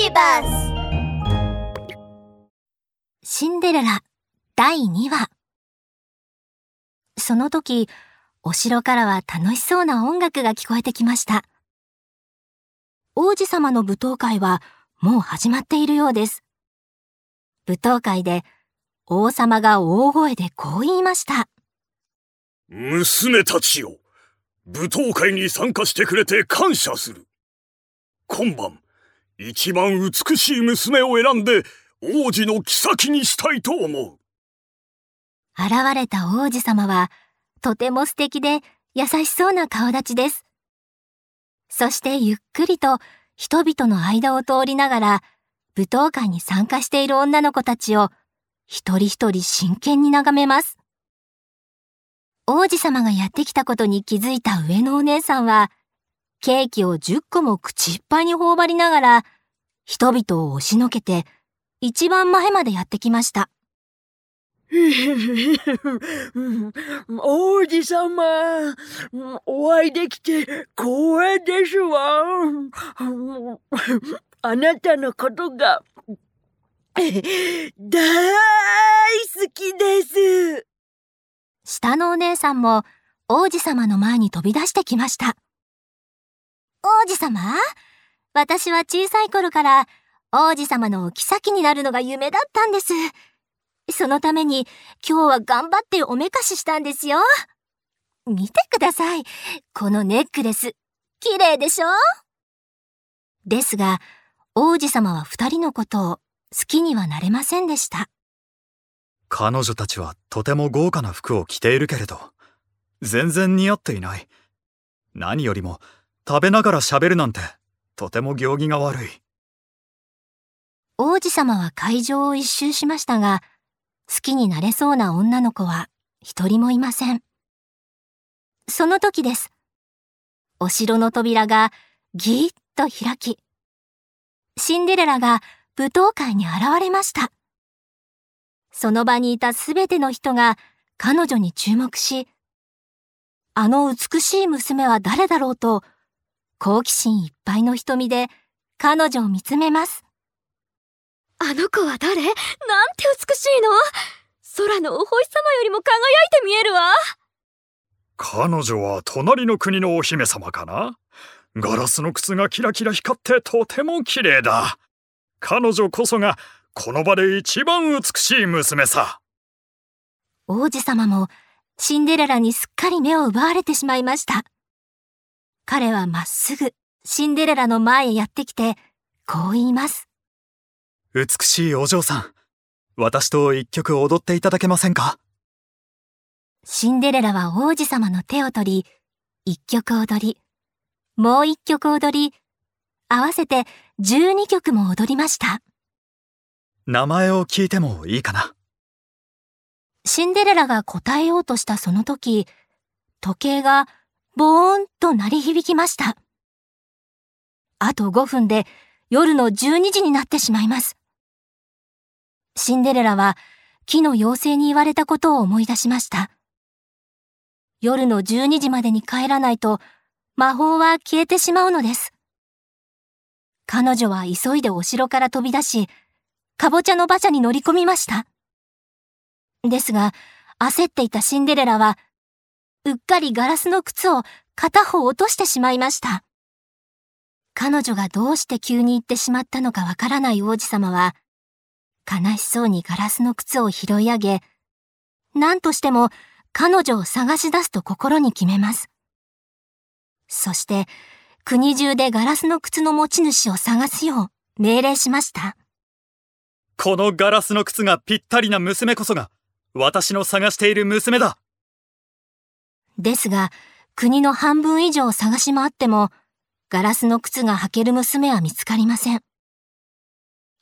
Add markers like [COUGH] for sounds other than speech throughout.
ビバスシンデレラ第2話その時、お城からは楽しそうな音楽が聞こえてきました。王子様の舞踏会はもう始まっているようです。舞踏会で王様が大声でこう言いました。娘たちよ舞踏会に参加してくれて感謝する今晩一番美しい娘を選んで王子の妃にしたいと思う現れた王子様はとても素敵で優しそうな顔立ちです。そしてゆっくりと人々の間を通りながら舞踏会に参加している女の子たちを一人一人真剣に眺めます。王子様がやってきたことに気づいた上のお姉さんはケーキを10個も口いっぱいに頬張りながら人々を押しのけて一番前までやってきました。[LAUGHS] 王子様、お会いできて光栄ですわ。あなたのことが [LAUGHS] 大好きです。下のお姉さんも王子様の前に飛び出してきました。王子様？私は小さい頃から王子様のお妃になるのが夢だったんです。そのために今日は頑張っておめかししたんですよ。見てください。このネックレス。綺麗でしょ？ですが、王子様は二人のことを好きにはなれませんでした。彼女たちはとても豪華な服を着ているけれど、全然似合っていない。何よりも食べながら喋るなんてとても行儀が悪い。王子様は会場を一周しましたが、好きになれそうな女の子は一人もいません。その時です。お城の扉がぎーっと開き、シンデレラが舞踏会に現れました。その場にいたすべての人が彼女に注目し、あの美しい娘は誰だろうと、好奇心いっぱいの瞳で彼女を見つめます。あの子は誰？なんて美しいの？空のお星様よりも輝いて見えるわ彼女は隣の国のお姫様かな？ガラスの靴がキラキラ光ってとても綺麗だ。彼女こそがこの場で一番美しい娘さ。王子様もシンデレラにすっかり目を奪われてしまいました。彼はまっすぐシンデレラの前へやってきて、こう言います。美しいお嬢さん、私と一曲踊っていただけませんか？シンデレラは王子様の手を取り、一曲踊り、もう一曲踊り、合わせて12曲も踊りました。名前を聞いてもいいかな？シンデレラが答えようとしたその時、時計がボーンと鳴り響きました。あと5分で夜の12時になってしまいます。シンデレラは木の妖精に言われたことを思い出しました。夜の12時までに帰らないと魔法は消えてしまうのです。彼女は急いでお城から飛び出し、かぼちゃの馬車に乗り込みました。ですが、焦っていたシンデレラは、うっかりガラスの靴を片方落としてしまいました。彼女がどうして急に行ってしまったのかわからない王子様は、悲しそうにガラスの靴を拾い上げ、何としても彼女を探し出すと心に決めます。そして、国中でガラスの靴の持ち主を探すよう命令しました。このガラスの靴がぴったりな娘こそが私の探している娘だですが、国の半分以上探し回っても、ガラスの靴が履ける娘は見つかりません。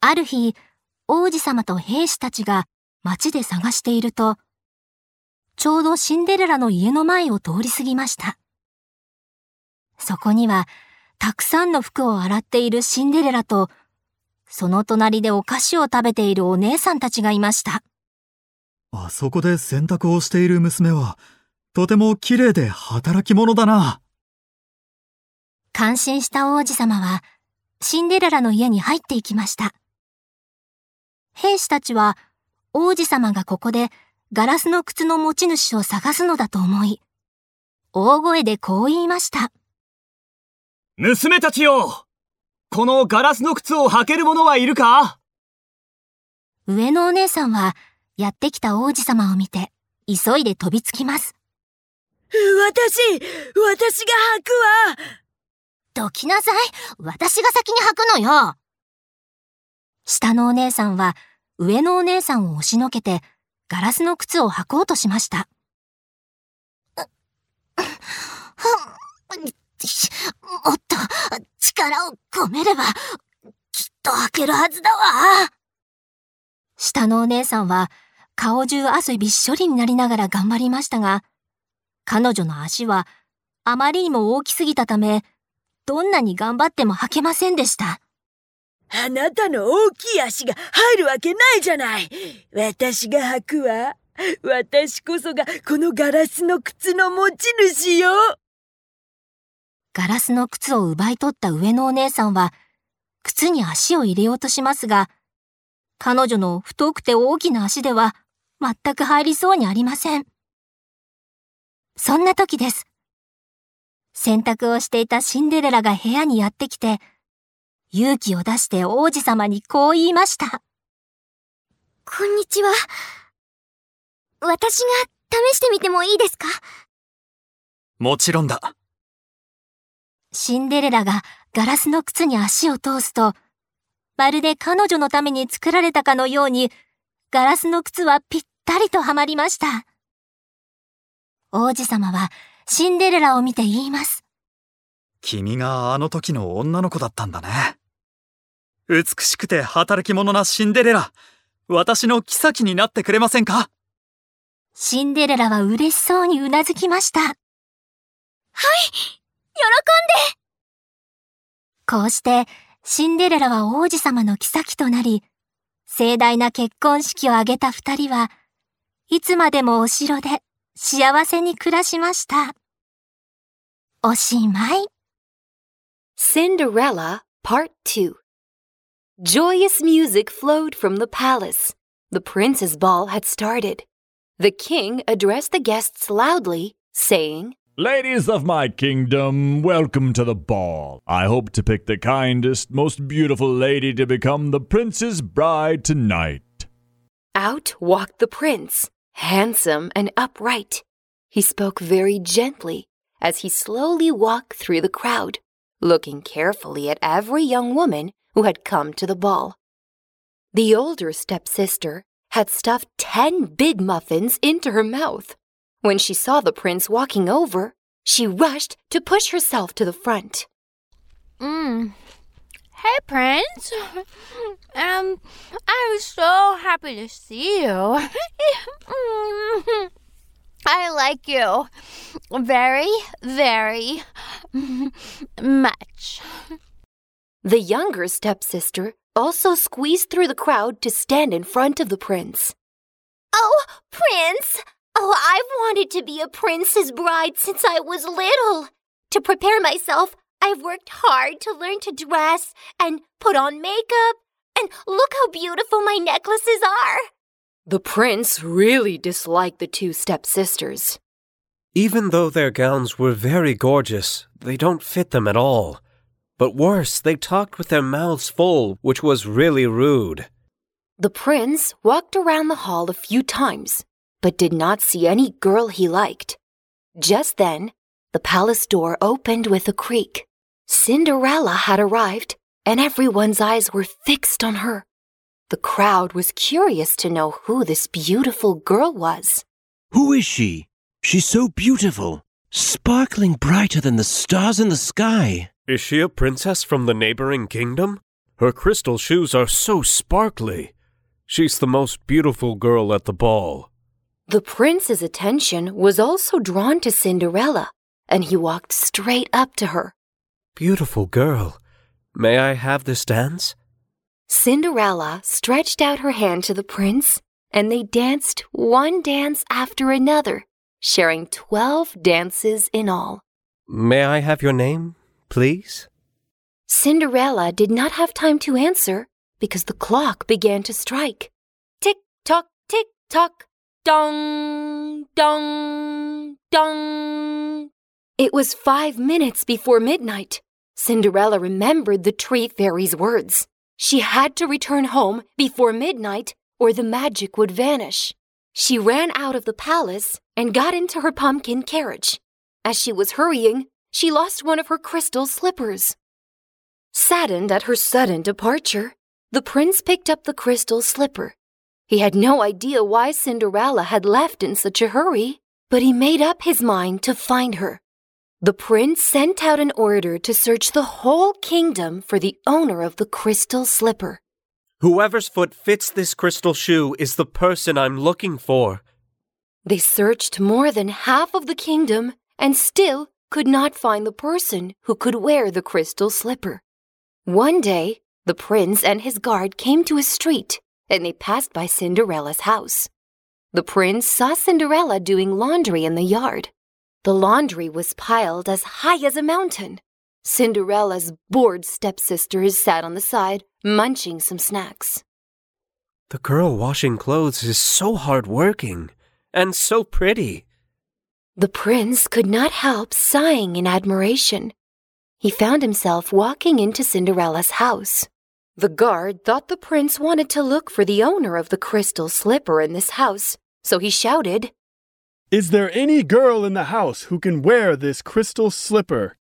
ある日、王子様と兵士たちが街で探していると、ちょうどシンデレラの家の前を通り過ぎました。そこには、たくさんの服を洗っているシンデレラと、その隣でお菓子を食べているお姉さんたちがいました。あそこで洗濯をしている娘はとても綺麗で働き者だな感心した王子様は、シンデレラの家に入っていきました。兵士たちは王子様がここでガラスの靴の持ち主を探すのだと思い、大声でこう言いました。娘たちよこのガラスの靴を履ける者はいるか？上のお姉さんはやってきた王子様を見て急いで飛びつきます。私、私が履くわ。どきなさい私が先に履くのよ下のお姉さんは上のお姉さんを押しのけてガラスの靴を履こうとしました。もっと力を込めればきっと履けるはずだわ。下のお姉さんは顔中汗びっしょりになりながら頑張りましたが、彼女の足はあまりにも大きすぎたため、どんなに頑張っても履けませんでした。あなたの大きい足が入るわけないじゃない。私が履くわ。私こそがこのガラスの靴の持ち主よ。ガラスの靴を奪い取った上のお姉さんは、靴に足を入れようとしますが、彼女の太くて大きな足では全く入りそうにありません。そんな時です。洗濯をしていたシンデレラが部屋にやってきて、勇気を出して王子様にこう言いました。こんにちは。私が試してみてもいいですか？もちろんだ。シンデレラがガラスの靴に足を通すと、まるで彼女のために作られたかのように、ガラスの靴はぴったりとはまりました。王子様はシンデレラを見て言います。君があの時の女の子だったんだね。美しくて働き者なシンデレラ、私の妃になってくれませんか？シンデレラは嬉しそうにうなずきました。喜んでこうして、シンデレラは王子様の妃となり、盛大な結婚式を挙げた二人は、いつまでもお城で幸せに暮らしました。おしまい。 Cinderella Part 2 Joyous music flowed from the palace. The prince's ball had started. The king addressed the guests loudly, saying, Ladies of my kingdom, welcome to the ball. I hope to pick the kindest, most beautiful lady to become the prince's bride tonight. Out walked the prince, handsome and upright. He spoke very gently as he slowly walked through the crowd, looking carefully at every young woman who had come to the ball. The older stepsister had stuffed ten big muffins into her mouth. When she saw the prince walking over, she rushed to push herself to the front. Mm. Hey, Prince. [LAUGHS] Um, I was so happy to see you. [LAUGHS] I like you very, very [LAUGHS] much. The younger stepsister also squeezed through the crowd to stand in front of the prince. Oh, Prince! Oh, I've wanted to be a prince's bride since I was little. To prepare myself, I've worked hard to learn to dress and put on makeup. And look how beautiful my necklaces are. The prince really disliked the two stepsisters. Even though their gowns were very gorgeous, they don't fit them at all. But worse, they talked with their mouths full, which was really rude. The prince walked around the hall a few times, but did not see any girl he liked. Just then, the palace door opened with a creak. Cinderella had arrived, and everyone's eyes were fixed on her. The crowd was curious to know who this beautiful girl was. Who is she? She's so beautiful, sparkling brighter than the stars in the sky. Is she a princess from the neighboring kingdom? Her crystal shoes are so sparkly. She's the most beautiful girl at the ball. The prince's attention was also drawn to Cinderella, and he walked straight up to her. Beautiful girl. May I have this dance? Cinderella stretched out her hand to the prince, and they danced one dance after another, sharing twelve dances in all. May I have your name, please? Cinderella did not have time to answer because the clock began to strike. Tick tock, tick tock, dong, dong, dong. It was five minutes before midnight. Cinderella remembered the tree fairy's words. She had to return home before midnight or the magic would vanish. She ran out of the palace and got into her pumpkin carriage. As she was hurrying, she lost one of her crystal slippers. Saddened at her sudden departure, the prince picked up the crystal slipper. He had no idea why Cinderella had left in such a hurry, but he made up his mind to find her. The prince sent out an order to search the whole kingdom for the owner of the crystal slipper. Whoever's foot fits this crystal shoe is the person I'm looking for. They searched more than half of the kingdom and still could not find the person who could wear the crystal slipper. One day, the prince and his guard came to a street and they passed by Cinderella's house. The prince saw Cinderella doing laundry in the yard. The laundry was piled as high as a mountain. Cinderella's bored stepsisters sat on the side, munching some snacks. The girl washing clothes is so hard working and so pretty. The prince could not help sighing in admiration. He found himself walking into Cinderella's house. The guard thought the prince wanted to look for the owner of the crystal slipper in this house, so he shouted, Is there any girl in the house who can wear this crystal slipper?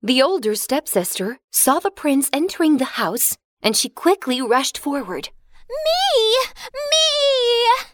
The older stepsister saw the prince entering the house and she quickly rushed forward. Me! Me!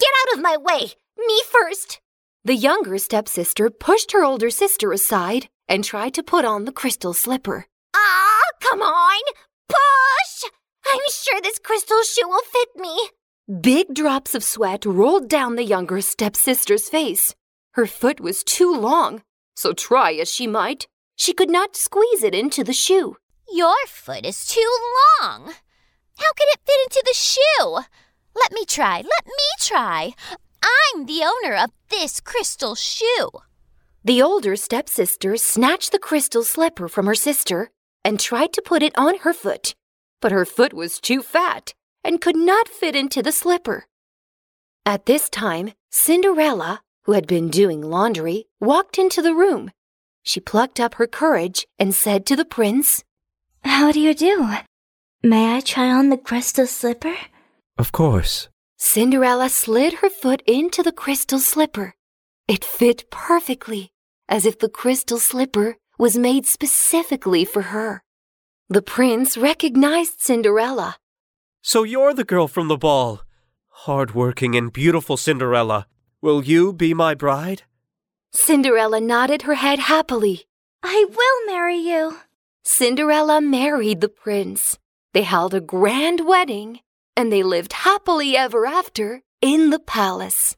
Get out of my way! Me first! The younger stepsister pushed her older sister aside and tried to put on the crystal slipper. Ah, come on! Push! I'm sure this crystal shoe will fit me. Big drops of sweat rolled down the younger stepsister's face. Her foot was too long, so try as she might, she could not squeeze it into the shoe. Your foot is too long. How can it fit into the shoe? Let me try. Let me try. I'm the owner of this crystal shoe. The older stepsister snatched the crystal slipper from her sister and tried to put it on her foot, but her foot was too fat and could not fit into the slipper. At this time, Cinderella, who had been doing laundry, walked into the room. She plucked up her courage and said to the prince, How do you do? May I try on the crystal slipper? Of course. Cinderella slid her foot into the crystal slipper. It fit perfectly, as if the crystal slipper was made specifically for her. The prince recognized Cinderella. So you're the girl from the ball. Hard-working and beautiful Cinderella. Will you be my bride? Cinderella nodded her head happily. I will marry you. Cinderella married the prince. They held a grand wedding and they lived happily ever after in the palace.